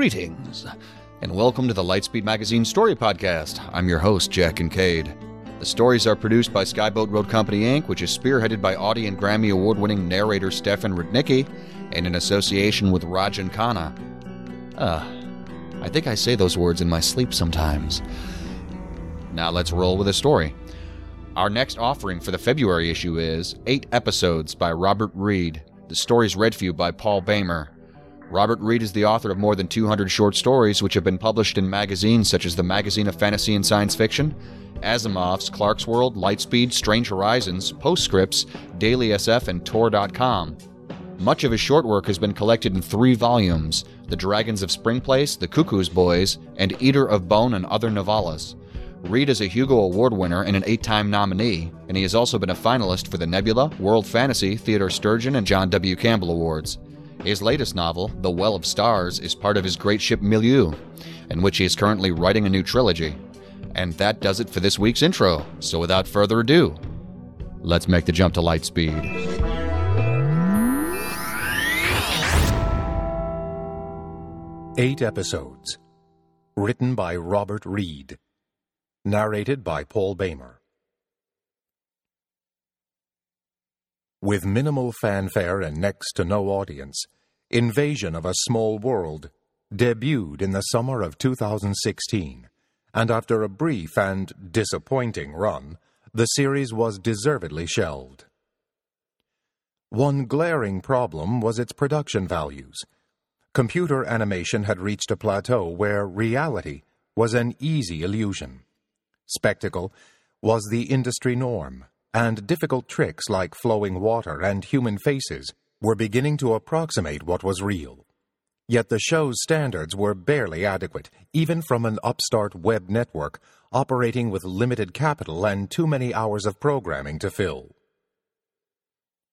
Greetings, and welcome to the Lightspeed Magazine Story Podcast. I'm your host, Jack Kincaid. The stories are produced by Skyboat Road Company Inc., which is spearheaded by Audie and Grammy Award winning narrator Stefan Rudnicki, and in association with Rajan Khanna. Uh, I think I say those words in my sleep sometimes. Now let's roll with the story. Our next offering for the February issue is Eight Episodes by Robert Reed. The story's read for you by Paul Boehmer. Robert Reed is the author of more than 200 short stories which have been published in magazines such as the Magazine of Fantasy and Science Fiction, Asimov's Clarkesworld, Lightspeed, Strange Horizons, Postscripts, Daily SF, and Tor.com. Much of his short work has been collected in three volumes The Dragons of Spring Place, The Cuckoo's Boys, and Eater of Bone and Other Novellas. Reed is a Hugo Award winner and an eight time nominee, and he has also been a finalist for the Nebula, World Fantasy, Theodore Sturgeon, and John W. Campbell Awards. His latest novel, The Well of Stars, is part of his great ship Milieu, in which he is currently writing a new trilogy. And that does it for this week's intro, so without further ado, let's make the jump to light speed. Eight episodes. Written by Robert Reed. Narrated by Paul Boehmer. With minimal fanfare and next to no audience, Invasion of a Small World debuted in the summer of 2016, and after a brief and disappointing run, the series was deservedly shelved. One glaring problem was its production values. Computer animation had reached a plateau where reality was an easy illusion. Spectacle was the industry norm, and difficult tricks like flowing water and human faces were beginning to approximate what was real. Yet the show's standards were barely adequate, even from an upstart web network operating with limited capital and too many hours of programming to fill.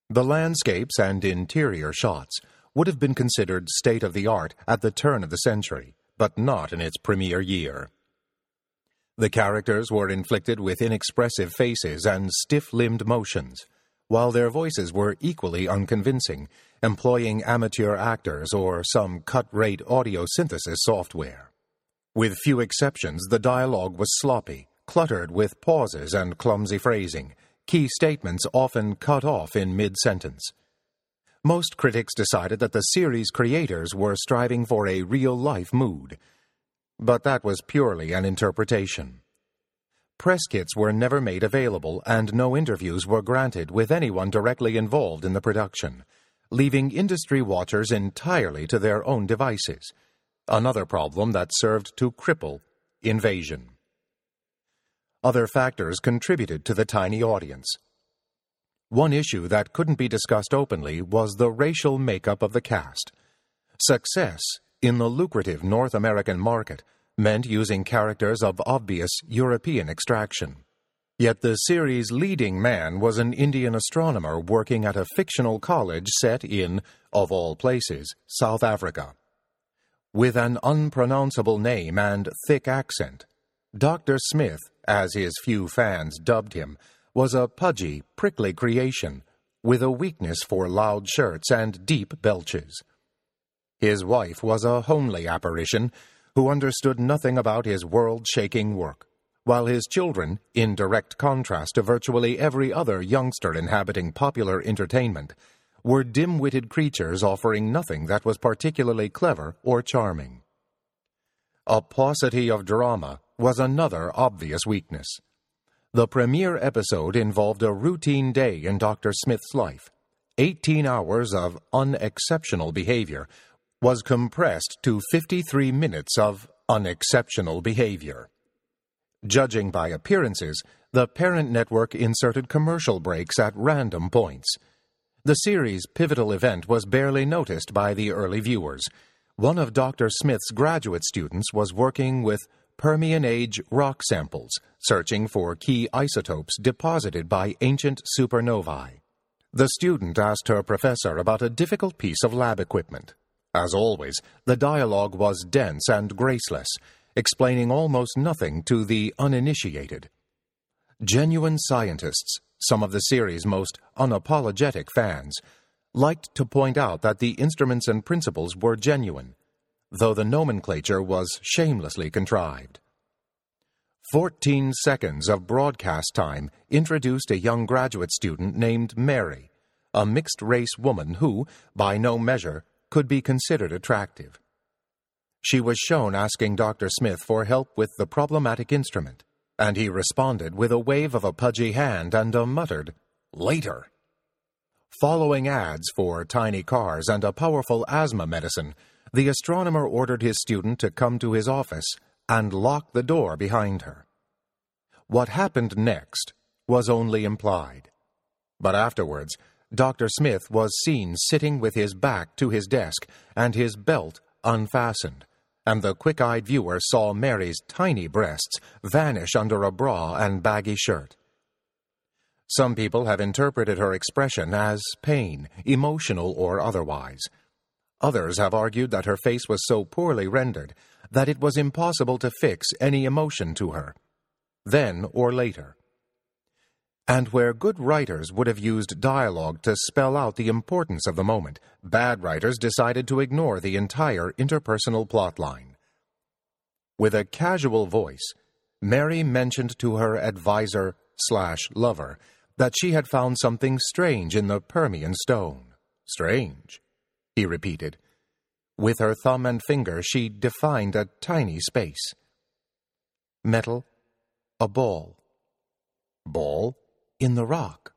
The landscapes and interior shots would have been considered state of the art at the turn of the century, but not in its premiere year. The characters were inflicted with inexpressive faces and stiff limbed motions, while their voices were equally unconvincing, employing amateur actors or some cut rate audio synthesis software. With few exceptions, the dialogue was sloppy, cluttered with pauses and clumsy phrasing, key statements often cut off in mid sentence. Most critics decided that the series creators were striving for a real life mood, but that was purely an interpretation. Press kits were never made available, and no interviews were granted with anyone directly involved in the production, leaving industry watchers entirely to their own devices. Another problem that served to cripple invasion. Other factors contributed to the tiny audience. One issue that couldn't be discussed openly was the racial makeup of the cast. Success in the lucrative North American market meant using characters of obvious European extraction. Yet the series' leading man was an Indian astronomer working at a fictional college set in, of all places, South Africa. With an unpronounceable name and thick accent, Dr. Smith, as his few fans dubbed him, was a pudgy, prickly creation with a weakness for loud shirts and deep belches. His wife was a homely apparition who understood nothing about his world shaking work, while his children, in direct contrast to virtually every other youngster inhabiting popular entertainment, were dim witted creatures offering nothing that was particularly clever or charming. A paucity of drama was another obvious weakness. The premiere episode involved a routine day in Dr. Smith's life. 18 hours of unexceptional behavior was compressed to 53 minutes of unexceptional behavior. Judging by appearances, the parent network inserted commercial breaks at random points. The series' pivotal event was barely noticed by the early viewers. One of Dr. Smith's graduate students was working with Permian age rock samples, searching for key isotopes deposited by ancient supernovae. The student asked her professor about a difficult piece of lab equipment. As always, the dialogue was dense and graceless, explaining almost nothing to the uninitiated. Genuine scientists, some of the series' most unapologetic fans, liked to point out that the instruments and principles were genuine, though the nomenclature was shamelessly contrived. Fourteen seconds of broadcast time introduced a young graduate student named Mary, a mixed race woman who, by no measure, could be considered attractive. She was shown asking Dr. Smith for help with the problematic instrument, and he responded with a wave of a pudgy hand and a muttered, Later. Following ads for tiny cars and a powerful asthma medicine, the astronomer ordered his student to come to his office and lock the door behind her. What happened next was only implied. But afterwards, Dr. Smith was seen sitting with his back to his desk and his belt unfastened, and the quick eyed viewer saw Mary's tiny breasts vanish under a bra and baggy shirt. Some people have interpreted her expression as pain, emotional or otherwise. Others have argued that her face was so poorly rendered that it was impossible to fix any emotion to her, then or later. And where good writers would have used dialogue to spell out the importance of the moment, bad writers decided to ignore the entire interpersonal plotline. With a casual voice, Mary mentioned to her adviser slash lover that she had found something strange in the Permian stone. Strange he repeated. With her thumb and finger, she defined a tiny space. Metal, a ball. Ball in the rock.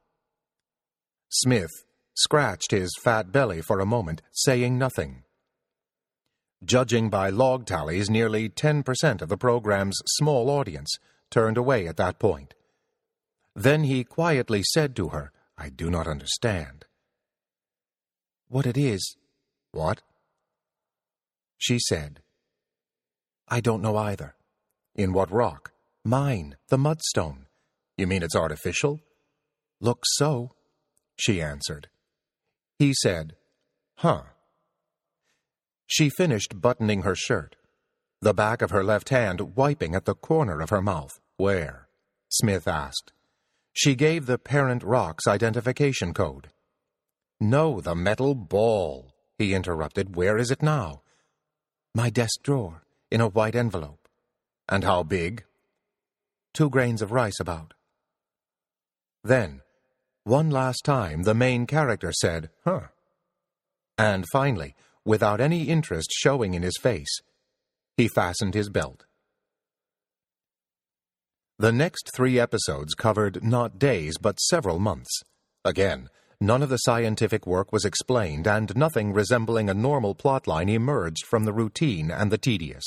Smith scratched his fat belly for a moment, saying nothing. Judging by log tallies, nearly 10% of the program's small audience turned away at that point. Then he quietly said to her, I do not understand. What it is, what? She said, I don't know either. In what rock? Mine, the mudstone. You mean it's artificial? Looks so, she answered. He said, Huh. She finished buttoning her shirt, the back of her left hand wiping at the corner of her mouth. Where? Smith asked. She gave the parent rock's identification code. No, the metal ball, he interrupted. Where is it now? My desk drawer, in a white envelope. And how big? Two grains of rice about. Then, one last time, the main character said, Huh. And finally, without any interest showing in his face, he fastened his belt. The next three episodes covered not days but several months. Again, None of the scientific work was explained, and nothing resembling a normal plotline emerged from the routine and the tedious.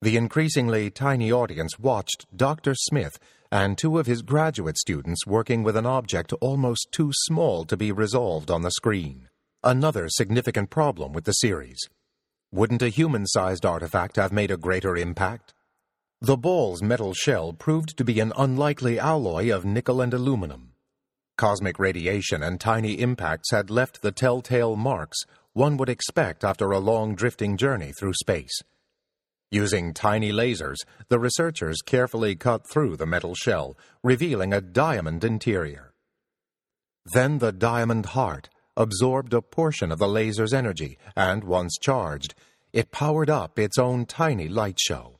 The increasingly tiny audience watched Dr. Smith and two of his graduate students working with an object almost too small to be resolved on the screen. Another significant problem with the series. Wouldn't a human sized artifact have made a greater impact? The ball's metal shell proved to be an unlikely alloy of nickel and aluminum. Cosmic radiation and tiny impacts had left the telltale marks, one would expect after a long drifting journey through space. Using tiny lasers, the researchers carefully cut through the metal shell, revealing a diamond interior. Then the diamond heart absorbed a portion of the laser's energy, and once charged, it powered up its own tiny light show.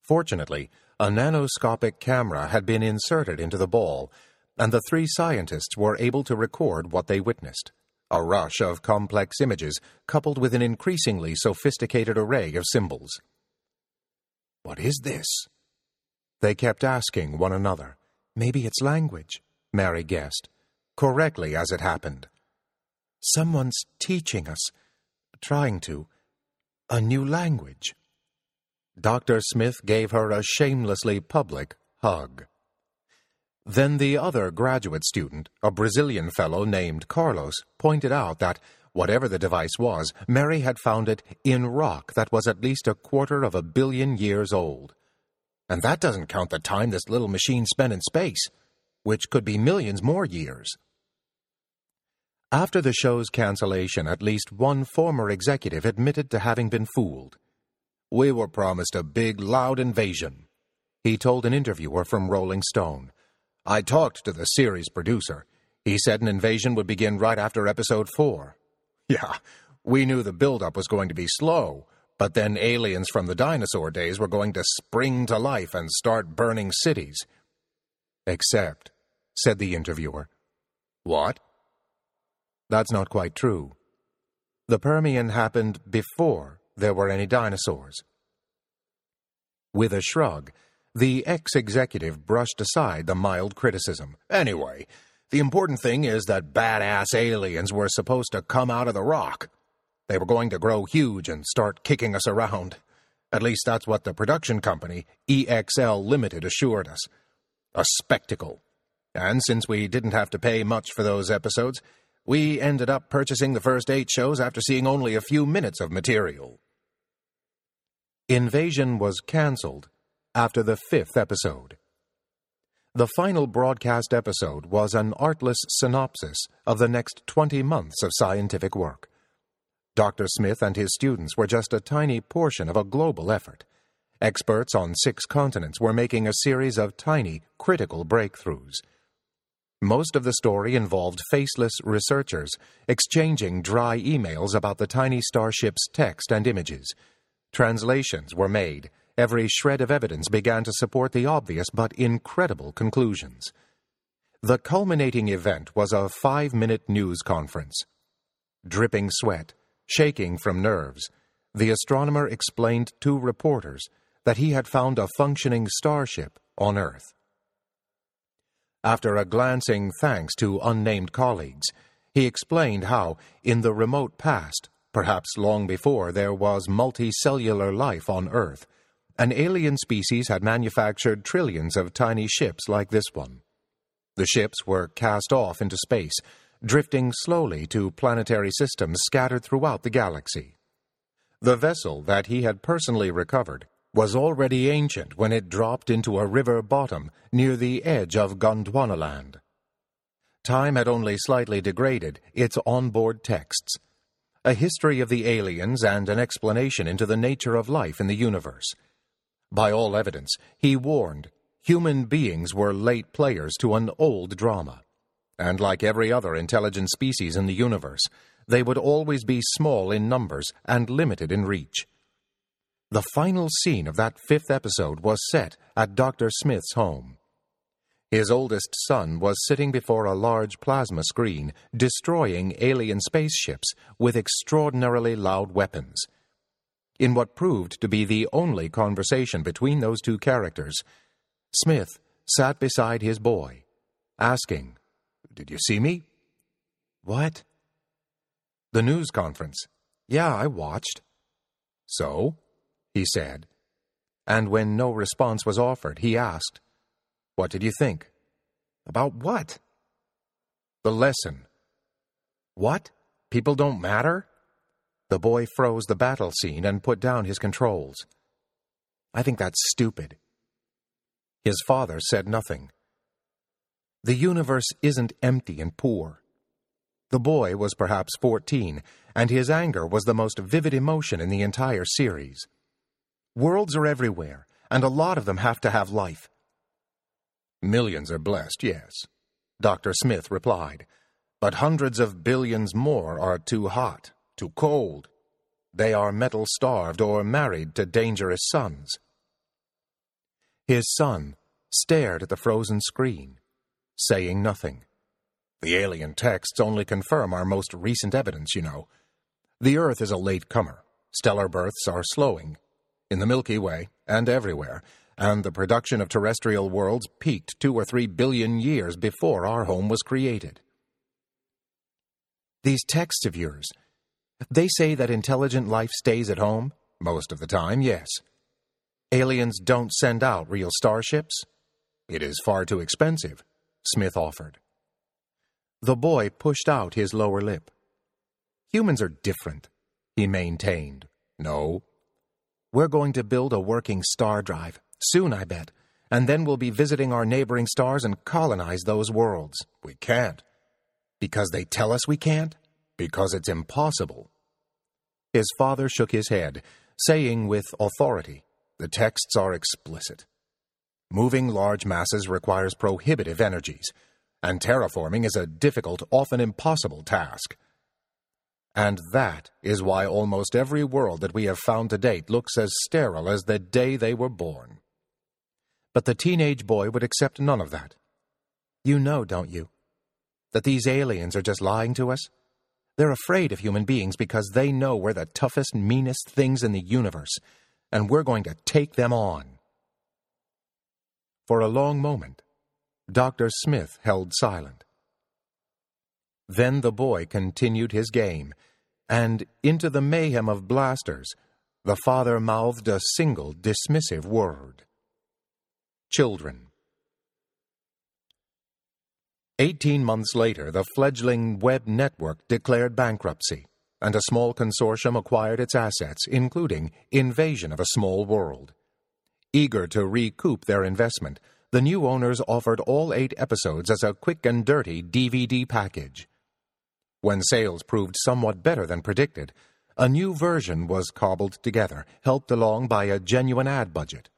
Fortunately, a nanoscopic camera had been inserted into the ball, and the three scientists were able to record what they witnessed a rush of complex images coupled with an increasingly sophisticated array of symbols. What is this? They kept asking one another. Maybe it's language, Mary guessed, correctly as it happened. Someone's teaching us, trying to, a new language. Dr. Smith gave her a shamelessly public hug. Then the other graduate student, a Brazilian fellow named Carlos, pointed out that, whatever the device was, Mary had found it in rock that was at least a quarter of a billion years old. And that doesn't count the time this little machine spent in space, which could be millions more years. After the show's cancellation, at least one former executive admitted to having been fooled. We were promised a big, loud invasion, he told an interviewer from Rolling Stone. I talked to the series producer. He said an invasion would begin right after episode four. Yeah, we knew the buildup was going to be slow, but then aliens from the dinosaur days were going to spring to life and start burning cities. Except, said the interviewer. What? That's not quite true. The Permian happened before there were any dinosaurs. With a shrug, the ex executive brushed aside the mild criticism. Anyway, the important thing is that badass aliens were supposed to come out of the rock. They were going to grow huge and start kicking us around. At least that's what the production company, EXL Limited, assured us. A spectacle. And since we didn't have to pay much for those episodes, we ended up purchasing the first eight shows after seeing only a few minutes of material. Invasion was cancelled after the fifth episode. The final broadcast episode was an artless synopsis of the next 20 months of scientific work. Dr. Smith and his students were just a tiny portion of a global effort. Experts on six continents were making a series of tiny, critical breakthroughs. Most of the story involved faceless researchers exchanging dry emails about the tiny starship's text and images. Translations were made Every shred of evidence began to support the obvious but incredible conclusions. The culminating event was a five minute news conference. Dripping sweat, shaking from nerves, the astronomer explained to reporters that he had found a functioning starship on Earth. After a glancing thanks to unnamed colleagues, he explained how, in the remote past, perhaps long before there was multicellular life on Earth, an alien species had manufactured trillions of tiny ships like this one. The ships were cast off into space, drifting slowly to planetary systems scattered throughout the galaxy. The vessel that he had personally recovered was already ancient when it dropped into a river bottom near the edge of Gondwanaland. Time had only slightly degraded its onboard texts, a history of the aliens and an explanation into the nature of life in the universe. By all evidence, he warned, human beings were late players to an old drama. And like every other intelligent species in the universe, they would always be small in numbers and limited in reach. The final scene of that fifth episode was set at Dr. Smith's home. His oldest son was sitting before a large plasma screen, destroying alien spaceships with extraordinarily loud weapons in what proved to be the only conversation between those two characters, Smith sat beside his boy, asking, Did you see me? What? The news conference. Yeah, I watched. So? he said. And when no response was offered, he asked, What did you think? About what? The lesson. What? People don't matter? The boy froze the battle scene and put down his controls. I think that's stupid. His father said nothing. The universe isn't empty and poor. The boy was perhaps 14, and his anger was the most vivid emotion in the entire series. Worlds are everywhere, and a lot of them have to have life. Millions are blessed, yes, Dr. Smith replied, but hundreds of billions more are too hot, too cold. They are metal starved or married to dangerous suns. His son stared at the frozen screen, saying nothing. The alien texts only confirm our most recent evidence, you know. The Earth is a late comer. Stellar births are slowing. In the Milky Way, and everywhere, and the production of terrestrial worlds peaked two or three billion years before our home was created. These texts of yours, they say that intelligent life stays at home? Most of the time, yes. Aliens don't send out real starships? It is far too expensive, Smith offered. The boy pushed out his lower lip. Humans are different, he maintained. No. We're going to build a working star drive. Soon, I bet. And then we'll be visiting our neighboring stars and colonize those worlds. We can't. Because they tell us we can't? Because it's impossible. His father shook his head, saying with authority, The texts are explicit. Moving large masses requires prohibitive energies, and terraforming is a difficult, often impossible task. And that is why almost every world that we have found to date looks as sterile as the day they were born. But the teenage boy would accept none of that. You know, don't you, that these aliens are just lying to us? They're afraid of human beings because they know we're the toughest, meanest things in the universe, and we're going to take them on. For a long moment, Dr. Smith held silent. Then the boy continued his game, and into the mayhem of blasters, the father mouthed a single dismissive word children. Eighteen months later, the fledgling web network declared bankruptcy, and a small consortium acquired its assets, including Invasion of a Small World. Eager to recoup their investment, the new owners offered all eight episodes as a quick and dirty DVD package. When sales proved somewhat better than predicted, a new version was cobbled together, helped along by a genuine ad budget.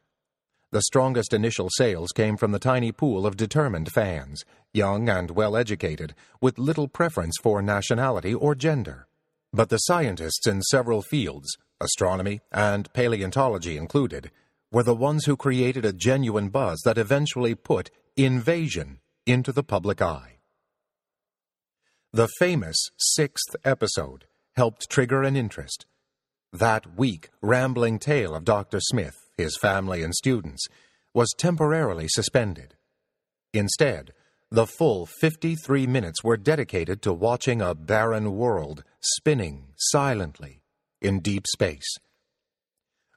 The strongest initial sales came from the tiny pool of determined fans, young and well educated, with little preference for nationality or gender. But the scientists in several fields, astronomy and paleontology included, were the ones who created a genuine buzz that eventually put invasion into the public eye. The famous sixth episode helped trigger an interest. That weak, rambling tale of Dr. Smith his family, and students, was temporarily suspended. Instead, the full 53 minutes were dedicated to watching a barren world spinning silently in deep space.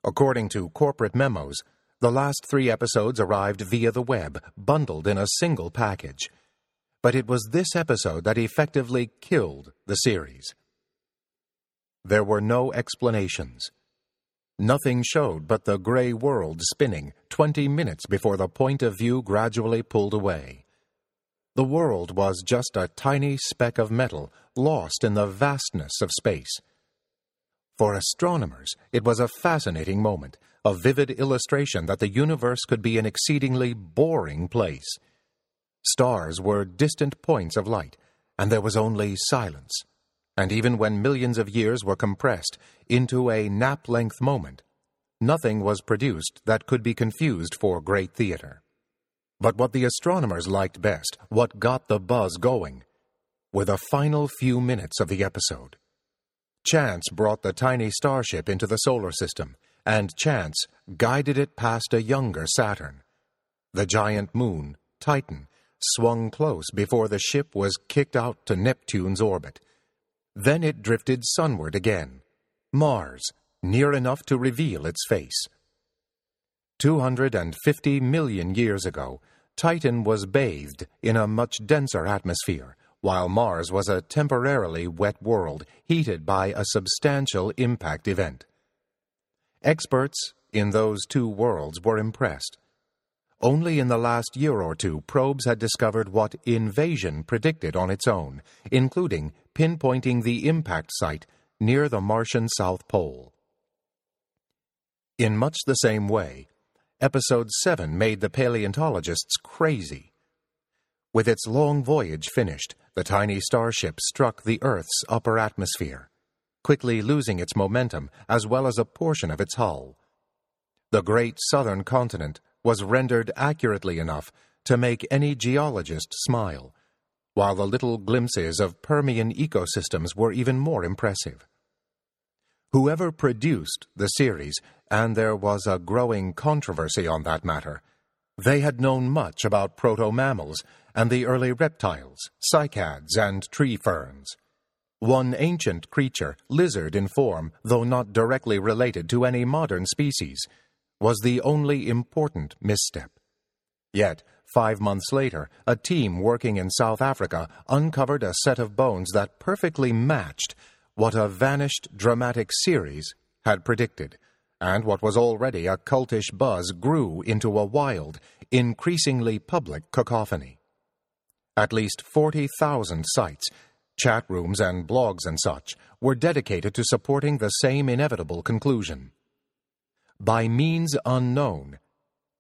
According to corporate memos, the last three episodes arrived via the web, bundled in a single package. But it was this episode that effectively killed the series. There were no explanations. Nothing showed but the gray world spinning twenty minutes before the point of view gradually pulled away. The world was just a tiny speck of metal lost in the vastness of space. For astronomers, it was a fascinating moment, a vivid illustration that the universe could be an exceedingly boring place. Stars were distant points of light, and there was only silence and even when millions of years were compressed into a nap length moment, nothing was produced that could be confused for great theater. But what the astronomers liked best, what got the buzz going, were the final few minutes of the episode. Chance brought the tiny starship into the solar system, and chance guided it past a younger Saturn. The giant moon, Titan, swung close before the ship was kicked out to Neptune's orbit then it drifted sunward again. Mars, near enough to reveal its face. 250 million years ago, Titan was bathed in a much denser atmosphere, while Mars was a temporarily wet world heated by a substantial impact event. Experts in those two worlds were impressed. Only in the last year or two, probes had discovered what invasion predicted on its own, including pinpointing the impact site near the Martian South Pole. In much the same way, Episode 7 made the paleontologists crazy. With its long voyage finished, the tiny starship struck the Earth's upper atmosphere, quickly losing its momentum as well as a portion of its hull. The great southern continent was rendered accurately enough to make any geologist smile, while the little glimpses of Permian ecosystems were even more impressive. Whoever produced the series, and there was a growing controversy on that matter, they had known much about proto mammals and the early reptiles, cycads, and tree ferns. One ancient creature, lizard in form, though not directly related to any modern species, was the only important misstep. Yet, five months later, a team working in South Africa uncovered a set of bones that perfectly matched what a vanished dramatic series had predicted, and what was already a cultish buzz grew into a wild, increasingly public cacophony. At least 40,000 sites, chat rooms, and blogs and such were dedicated to supporting the same inevitable conclusion. By means unknown,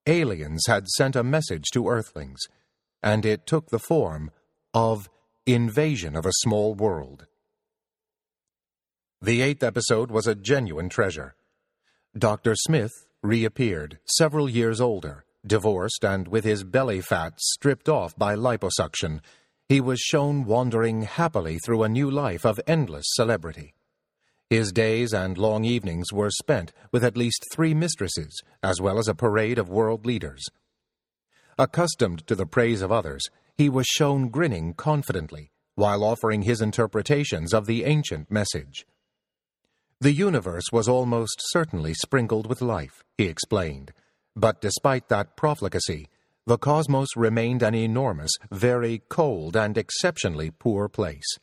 aliens had sent a message to Earthlings, and it took the form of invasion of a small world. The eighth episode was a genuine treasure. Dr. Smith reappeared, several years older, divorced, and with his belly fat stripped off by liposuction. He was shown wandering happily through a new life of endless celebrity. His days and long evenings were spent with at least three mistresses, as well as a parade of world leaders. Accustomed to the praise of others, he was shown grinning confidently while offering his interpretations of the ancient message. The universe was almost certainly sprinkled with life, he explained, but despite that profligacy, the cosmos remained an enormous, very cold, and exceptionally poor place.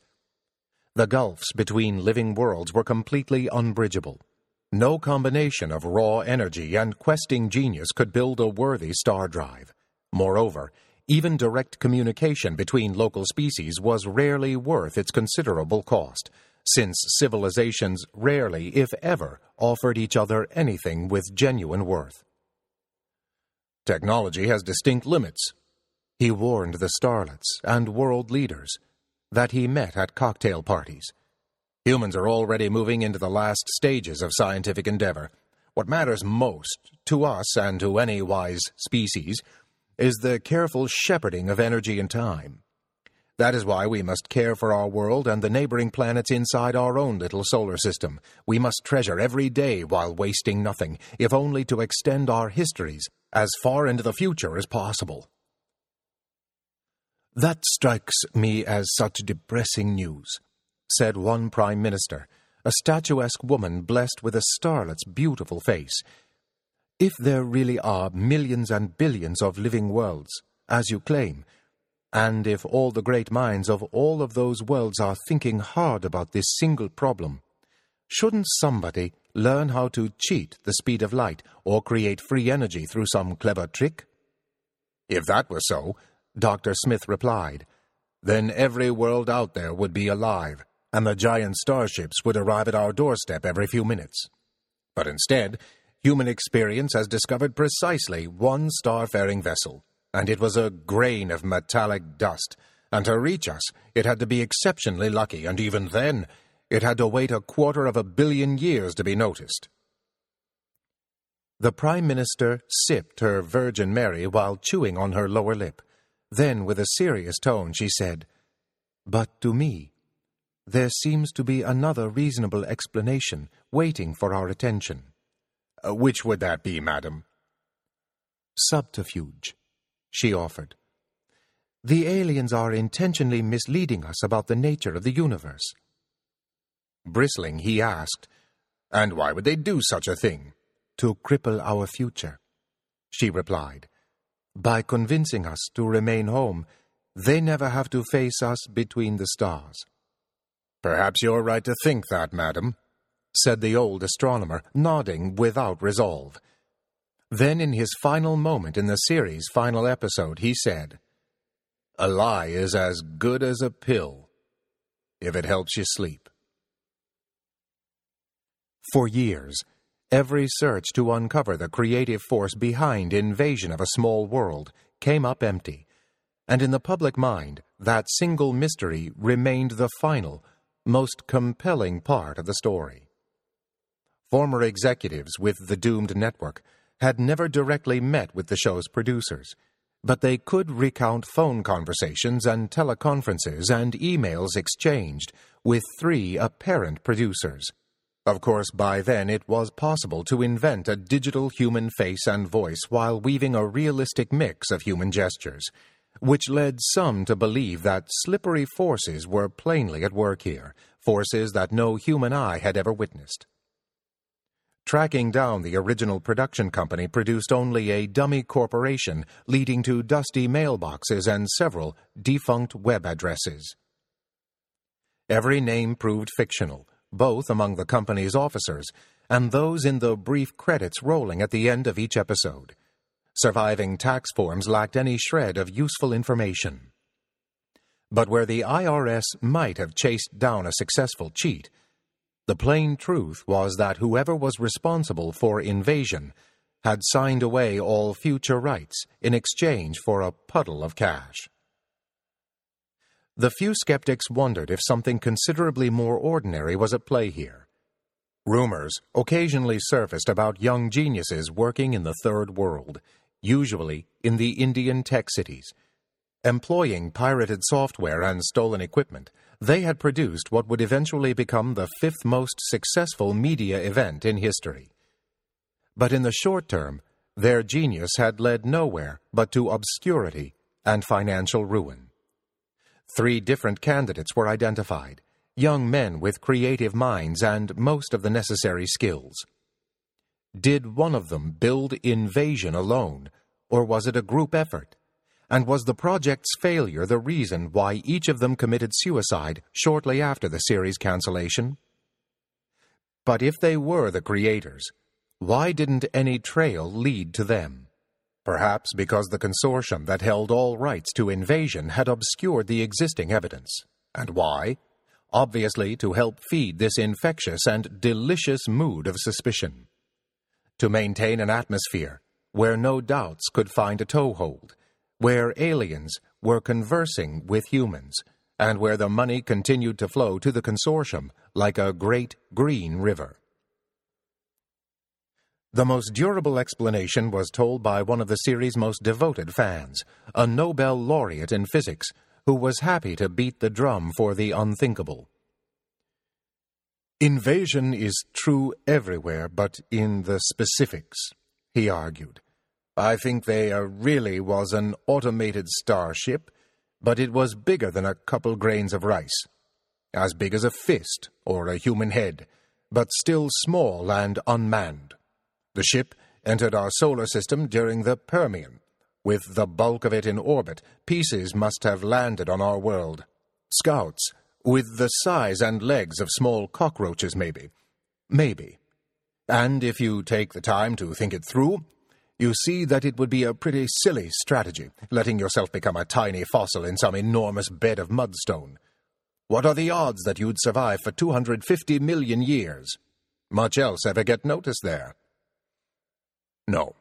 The gulfs between living worlds were completely unbridgeable. No combination of raw energy and questing genius could build a worthy star drive. Moreover, even direct communication between local species was rarely worth its considerable cost since civilizations rarely, if ever, offered each other anything with genuine worth. Technology has distinct limits. He warned the starlets and world leaders that he met at cocktail parties. Humans are already moving into the last stages of scientific endeavor. What matters most, to us and to any wise species, is the careful shepherding of energy and time. That is why we must care for our world and the neighboring planets inside our own little solar system. We must treasure every day while wasting nothing, if only to extend our histories as far into the future as possible. That strikes me as such depressing news, said one Prime Minister, a statuesque woman blessed with a starlet's beautiful face. If there really are millions and billions of living worlds, as you claim, and if all the great minds of all of those worlds are thinking hard about this single problem, shouldn't somebody learn how to cheat the speed of light or create free energy through some clever trick? If that were so, Dr. Smith replied, then every world out there would be alive, and the giant starships would arrive at our doorstep every few minutes. But instead, human experience has discovered precisely one starfaring vessel and it was a grain of metallic dust, and to reach us it had to be exceptionally lucky, and even then it had to wait a quarter of a billion years to be noticed. The Prime Minister sipped her Virgin Mary while chewing on her lower lip. Then, with a serious tone, she said, But to me, there seems to be another reasonable explanation waiting for our attention. Uh, which would that be, madam? Subterfuge she offered. The aliens are intentionally misleading us about the nature of the universe. Bristling, he asked, And why would they do such a thing? To cripple our future, she replied. By convincing us to remain home, they never have to face us between the stars. Perhaps you're right to think that, madam, said the old astronomer, nodding without resolve. Then, in his final moment in the series' final episode, he said, A lie is as good as a pill if it helps you sleep. For years, every search to uncover the creative force behind invasion of a small world came up empty, and in the public mind, that single mystery remained the final, most compelling part of the story. Former executives with the doomed network had never directly met with the show's producers, but they could recount phone conversations and teleconferences and emails exchanged with three apparent producers. Of course, by then it was possible to invent a digital human face and voice while weaving a realistic mix of human gestures, which led some to believe that slippery forces were plainly at work here, forces that no human eye had ever witnessed. Tracking down the original production company produced only a dummy corporation, leading to dusty mailboxes and several defunct web addresses. Every name proved fictional, both among the company's officers and those in the brief credits rolling at the end of each episode. Surviving tax forms lacked any shred of useful information. But where the IRS might have chased down a successful cheat, the plain truth was that whoever was responsible for invasion had signed away all future rights in exchange for a puddle of cash. The few skeptics wondered if something considerably more ordinary was at play here. Rumors occasionally surfaced about young geniuses working in the Third World, usually in the Indian tech cities. Employing pirated software and stolen equipment, they had produced what would eventually become the fifth most successful media event in history. But in the short term, their genius had led nowhere but to obscurity and financial ruin. Three different candidates were identified, young men with creative minds and most of the necessary skills. Did one of them build Invasion alone, or was it a group effort? And was the project's failure the reason why each of them committed suicide shortly after the series cancellation? But if they were the creators, why didn't any trail lead to them? Perhaps because the consortium that held all rights to invasion had obscured the existing evidence. And why? Obviously, to help feed this infectious and delicious mood of suspicion. To maintain an atmosphere where no doubts could find a toehold, where aliens were conversing with humans, and where the money continued to flow to the consortium like a great green river. The most durable explanation was told by one of the series' most devoted fans, a Nobel laureate in physics, who was happy to beat the drum for the unthinkable. Invasion is true everywhere but in the specifics, he argued. I think there really was an automated starship, but it was bigger than a couple grains of rice. As big as a fist or a human head, but still small and unmanned. The ship entered our solar system during the Permian. With the bulk of it in orbit, pieces must have landed on our world. Scouts, with the size and legs of small cockroaches, maybe. Maybe. And if you take the time to think it through, you see that it would be a pretty silly strategy, letting yourself become a tiny fossil in some enormous bed of mudstone. What are the odds that you'd survive for 250 million years? Much else ever get noticed there? No.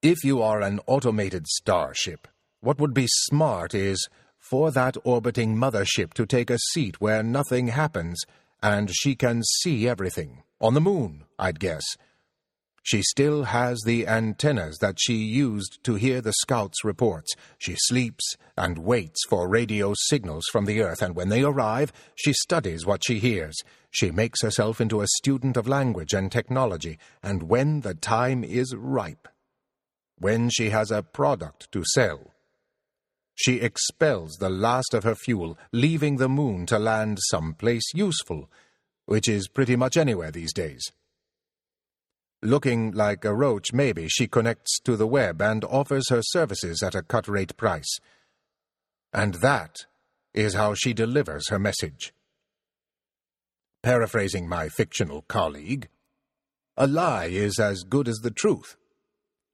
If you are an automated starship, what would be smart is for that orbiting mothership to take a seat where nothing happens and she can see everything. On the moon, I'd guess. She still has the antennas that she used to hear the scouts' reports. She sleeps and waits for radio signals from the Earth, and when they arrive, she studies what she hears. She makes herself into a student of language and technology, and when the time is ripe, when she has a product to sell, she expels the last of her fuel, leaving the moon to land someplace useful, which is pretty much anywhere these days. Looking like a roach, maybe, she connects to the web and offers her services at a cut rate price. And that is how she delivers her message. Paraphrasing my fictional colleague, a lie is as good as the truth.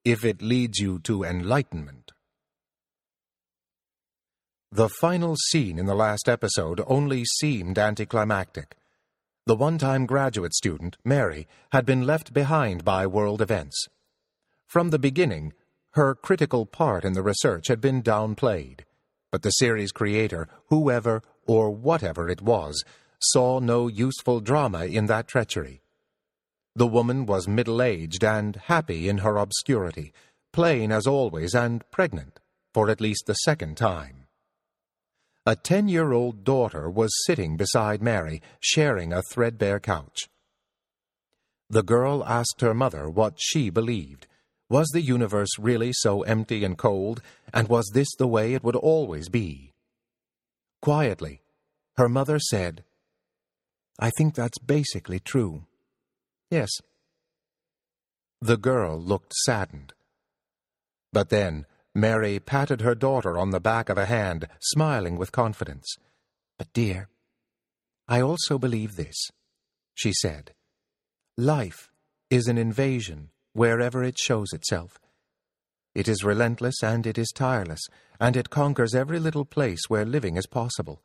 if it leads you to enlightenment. The final scene in the last episode only seemed anticlimactic. The one time graduate student, Mary, had been left behind by world events. From the beginning, her critical part in the research had been downplayed, but the series creator, whoever or whatever it was, saw no useful drama in that treachery. The woman was middle aged and happy in her obscurity, plain as always and pregnant, for at least the second time. A ten year old daughter was sitting beside Mary, sharing a threadbare couch. The girl asked her mother what she believed. Was the universe really so empty and cold, and was this the way it would always be? Quietly, her mother said, I think that's basically true. Yes. The girl looked saddened. But then, Mary patted her daughter on the back of a hand, smiling with confidence. But, dear, I also believe this, she said. Life is an invasion wherever it shows itself. It is relentless and it is tireless, and it conquers every little place where living is possible.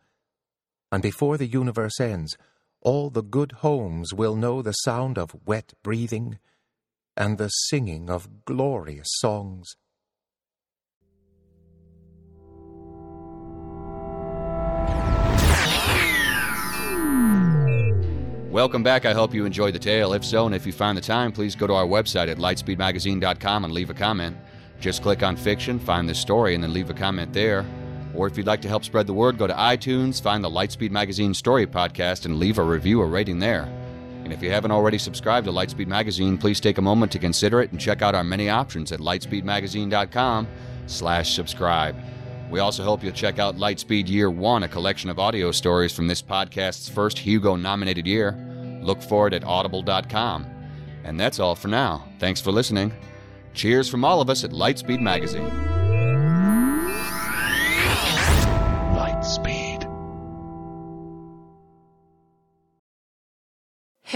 And before the universe ends, all the good homes will know the sound of wet breathing and the singing of glorious songs. Welcome back. I hope you enjoyed the tale. If so, and if you find the time, please go to our website at lightspeedmagazine.com and leave a comment. Just click on fiction, find the story, and then leave a comment there. Or if you'd like to help spread the word, go to iTunes, find the Lightspeed Magazine Story Podcast, and leave a review or rating there. And if you haven't already subscribed to Lightspeed Magazine, please take a moment to consider it and check out our many options at lightspeedmagazine.com slash subscribe. We also hope you'll check out Lightspeed Year One, a collection of audio stories from this podcast's first Hugo nominated year. Look for it at audible.com. And that's all for now. Thanks for listening. Cheers from all of us at Lightspeed Magazine.